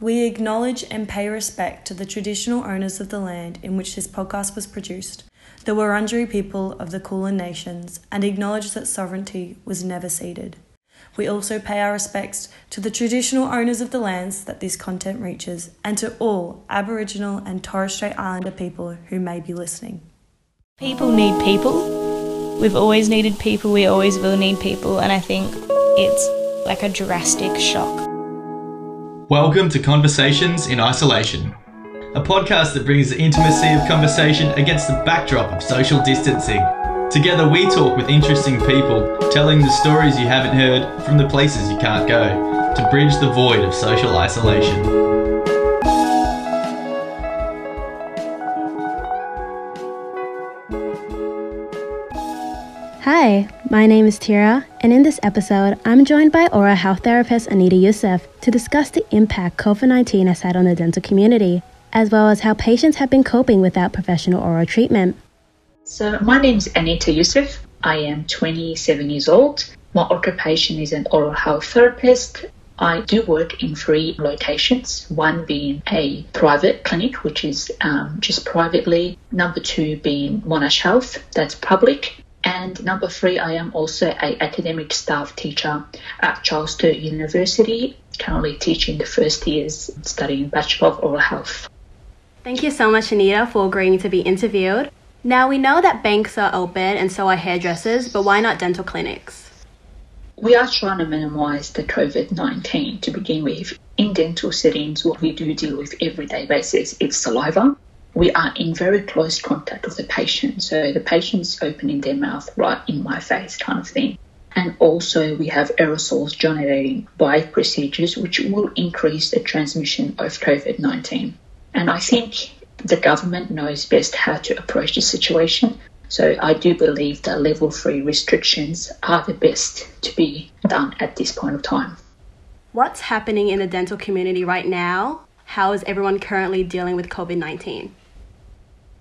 We acknowledge and pay respect to the traditional owners of the land in which this podcast was produced, the Wurundjeri people of the Kulin Nations, and acknowledge that sovereignty was never ceded. We also pay our respects to the traditional owners of the lands that this content reaches and to all Aboriginal and Torres Strait Islander people who may be listening. People need people. We've always needed people, we always will need people, and I think it's like a drastic shock. Welcome to Conversations in Isolation, a podcast that brings the intimacy of conversation against the backdrop of social distancing. Together, we talk with interesting people, telling the stories you haven't heard from the places you can't go, to bridge the void of social isolation. Hi, my name is Tierra, and in this episode, I'm joined by oral health therapist Aneeta Yousif to discuss the impact COVID 19 has had on the dental community, as well as how patients have been coping without professional oral treatment. So, my name is Aneeta Yousif. I am 27 years old. My occupation is an oral health therapist. I do work in three locations, one being a private clinic, which is um, just privately, number two being Monash Health, that's public, and number three, I am also an academic staff teacher at Charles Sturt University, currently teaching the first years studying Bachelor of Oral Health. Thank you so much, Aneeta, for agreeing to be interviewed. Now, we know that banks are open and so are hairdressers, but why not dental clinics? We are trying to minimize the COVID 19 to begin with. In dental settings, what we do deal with everyday basis is saliva we are in very close contact with the patient. So the patient's opening their mouth right in my face, kind of thing. And also, we have aerosols generating by procedures, which will increase the transmission of COVID 19. And I think the government knows best how to approach the situation. So I do believe that level three restrictions are the best to be done at this point of time. What's happening in the dental community right now? How is everyone currently dealing with COVID 19?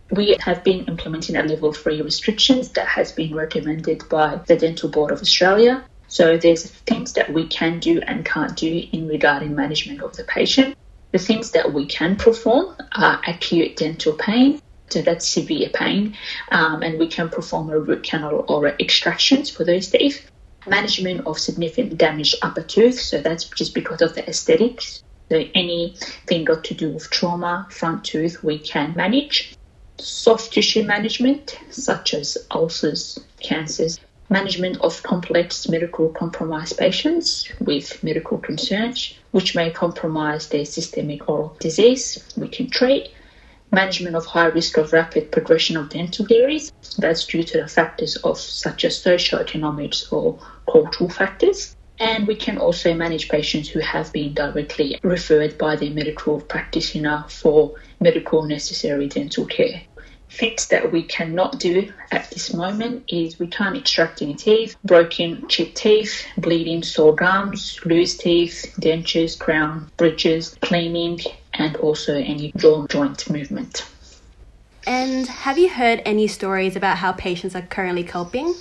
We have been implementing a level three restrictions that has been recommended by the Dental Board of Australia. So there's things that we can do and can't do in regarding management of the patient. The things that we can perform are acute dental pain, so that's severe pain, um, and we can perform a root canal or extractions for those teeth. Management of significant damaged upper tooth, so that's just because of the aesthetics. So anything got to do with trauma, front tooth, we can manage soft tissue management, such as ulcers, cancers, management of complex medical compromised patients with medical concerns, which may compromise their systemic oral disease, we can treat. Management of high risk of rapid progression of dental caries, that's due to the factors of such as socioeconomics or cultural factors. And we can also manage patients who have been directly referred by their medical practitioner for medical necessary dental care. Things that we cannot do at this moment is we can't extract any teeth, broken chipped teeth, bleeding sore gums, loose teeth, dentures, crown, bridges, cleaning, and also any jaw joint movement. And have you heard any stories about how patients are currently coping?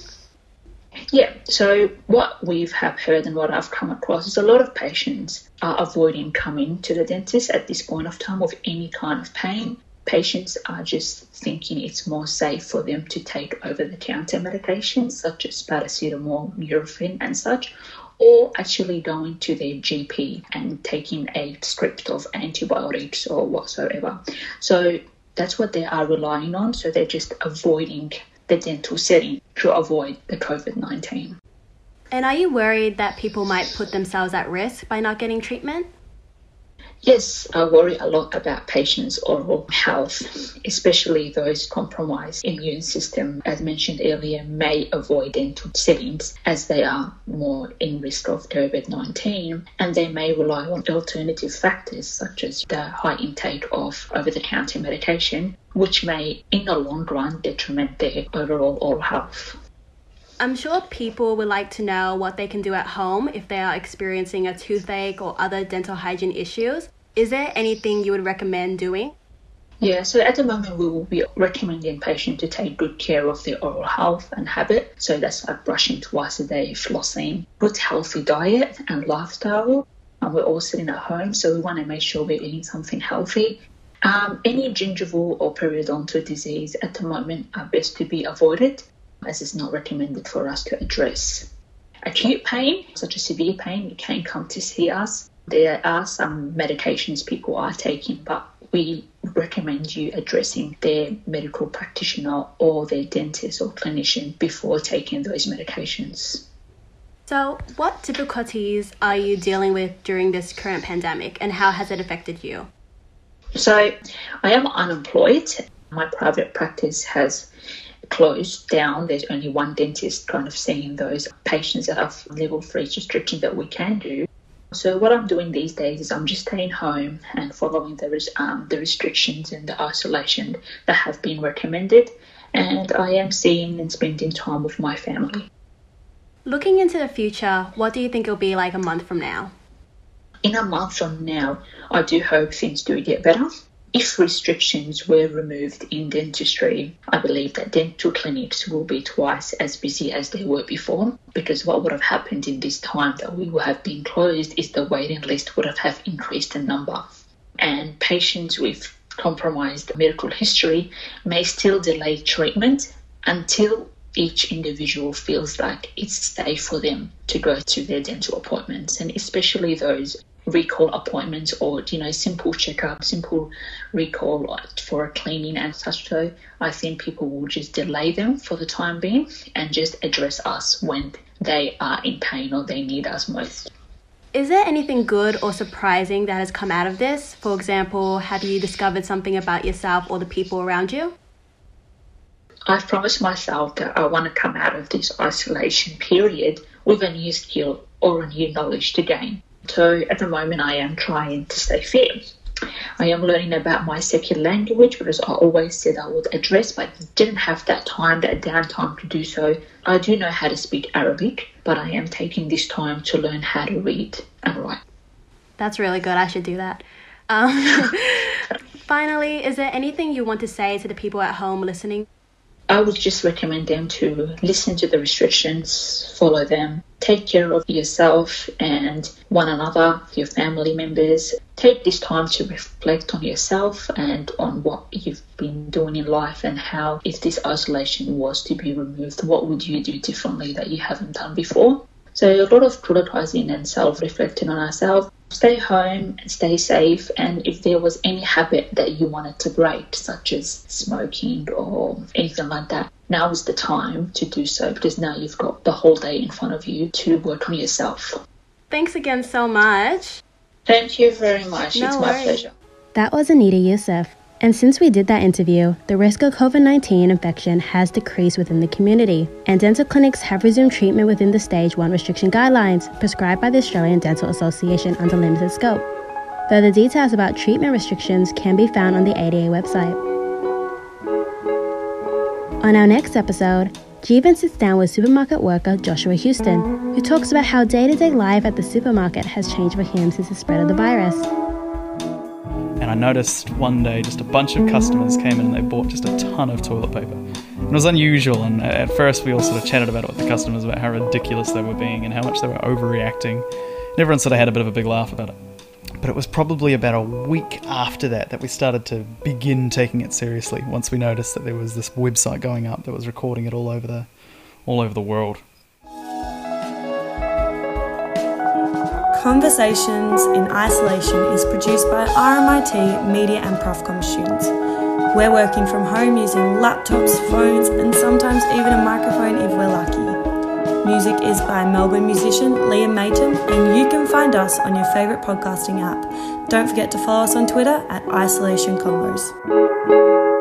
Yeah, so what we've have heard and what I've come across is a lot of patients are avoiding coming to the dentist at this point of time with any kind of pain. Patients are just thinking it's more safe for them to take over the counter medications such as paracetamol, Nurofen, and such, or actually going to their GP and taking a script of antibiotics or whatsoever. So that's what they are relying on. So they're just avoiding the dental setting to avoid the COVID 19. And are you worried that people might put themselves at risk by not getting treatment? Yes, I worry a lot about patients' oral health, especially those compromised immune system, as mentioned earlier, may avoid dental settings as they are more in risk of COVID-19 and they may rely on alternative factors such as the high intake of over-the-counter medication, which may in the long run detriment their overall oral health. I'm sure people would like to know what they can do at home if they are experiencing a toothache or other dental hygiene issues. Is there anything you would recommend doing? Yeah, so at the moment we will be recommending patients to take good care of their oral health and habit. So that's like brushing twice a day, flossing, good healthy diet and lifestyle, and we're all sitting at home, so we want to make sure we're eating something healthy. Um, any gingival or periodontal disease at the moment are best to be avoided as it's not recommended for us to address. Acute pain, such as severe pain, you can come to see us. There are some medications people are taking, but we recommend you addressing their medical practitioner or their dentist or clinician before taking those medications. So, what difficulties are you dealing with during this current pandemic and how has it affected you? So, I am unemployed. My private practice has closed down. There's only one dentist kind of seeing those patients that have level three restriction that we can do. So what I'm doing these days is I'm just staying home and following the um, the restrictions and the isolation that have been recommended, and I am seeing and spending time with my family. Looking into the future, what do you think it'll be like a month from now? In a month from now, I do hope things do get better. If restrictions were removed in dentistry, I believe that dental clinics will be twice as busy as they were before because what would have happened in this time that we would have been closed is the waiting list would have, have increased in number. And patients with compromised medical history may still delay treatment until each individual feels like it's safe for them to go to their dental appointments, and especially those recall appointments or you know simple checkup, simple recall for a cleaning and such. So I think people will just delay them for the time being and just address us when they are in pain or they need us most. Is there anything good or surprising that has come out of this? For example, have you discovered something about yourself or the people around you? I've promised myself that I want to come out of this isolation period with a new skill or a new knowledge to gain. So at the moment, I am trying to stay fit. I am learning about my second language because I always said I would address, but didn't have that time, that downtime to do so. I do know how to speak Arabic, but I am taking this time to learn how to read and write. That's really good. I should do that. Um, finally, is there anything you want to say to the people at home listening? I would just recommend them to listen to the restrictions, follow them, take care of yourself and one another, your family members. Take this time to reflect on yourself and on what you've been doing in life and how, if this isolation was to be removed, what would you do differently that you haven't done before? So, a lot of criticizing and self reflecting on ourselves stay home and stay safe. And if there was any habit that you wanted to break, such as smoking or anything like that, now is the time to do so because now you've got the whole day in front of you to work on yourself. Thanks again so much. Thank you very much. No it's my worries. pleasure. That was Aneeta Yousif. And since we did that interview, the risk of COVID 19 infection has decreased within the community, and dental clinics have resumed treatment within the Stage 1 restriction guidelines prescribed by the Australian Dental Association under limited scope. Further details about treatment restrictions can be found on the ADA website. On our next episode, Jeevan sits down with supermarket worker Joshua Houston, who talks about how day to day life at the supermarket has changed for him since the spread of the virus. And I noticed one day just a bunch of customers came in and they bought just a ton of toilet paper. It was unusual, and at first we all sort of chatted about it with the customers about how ridiculous they were being and how much they were overreacting. And everyone sort of had a bit of a big laugh about it. But it was probably about a week after that that we started to begin taking it seriously. Once we noticed that there was this website going up that was recording it all over the, all over the world. Conversations in Isolation is produced by RMIT Media and Profcom students. We're working from home using laptops, phones, and sometimes even a microphone if we're lucky. Music is by Melbourne musician Liam Mayton, and you can find us on your favourite podcasting app. Don't forget to follow us on Twitter at Isolation Combos.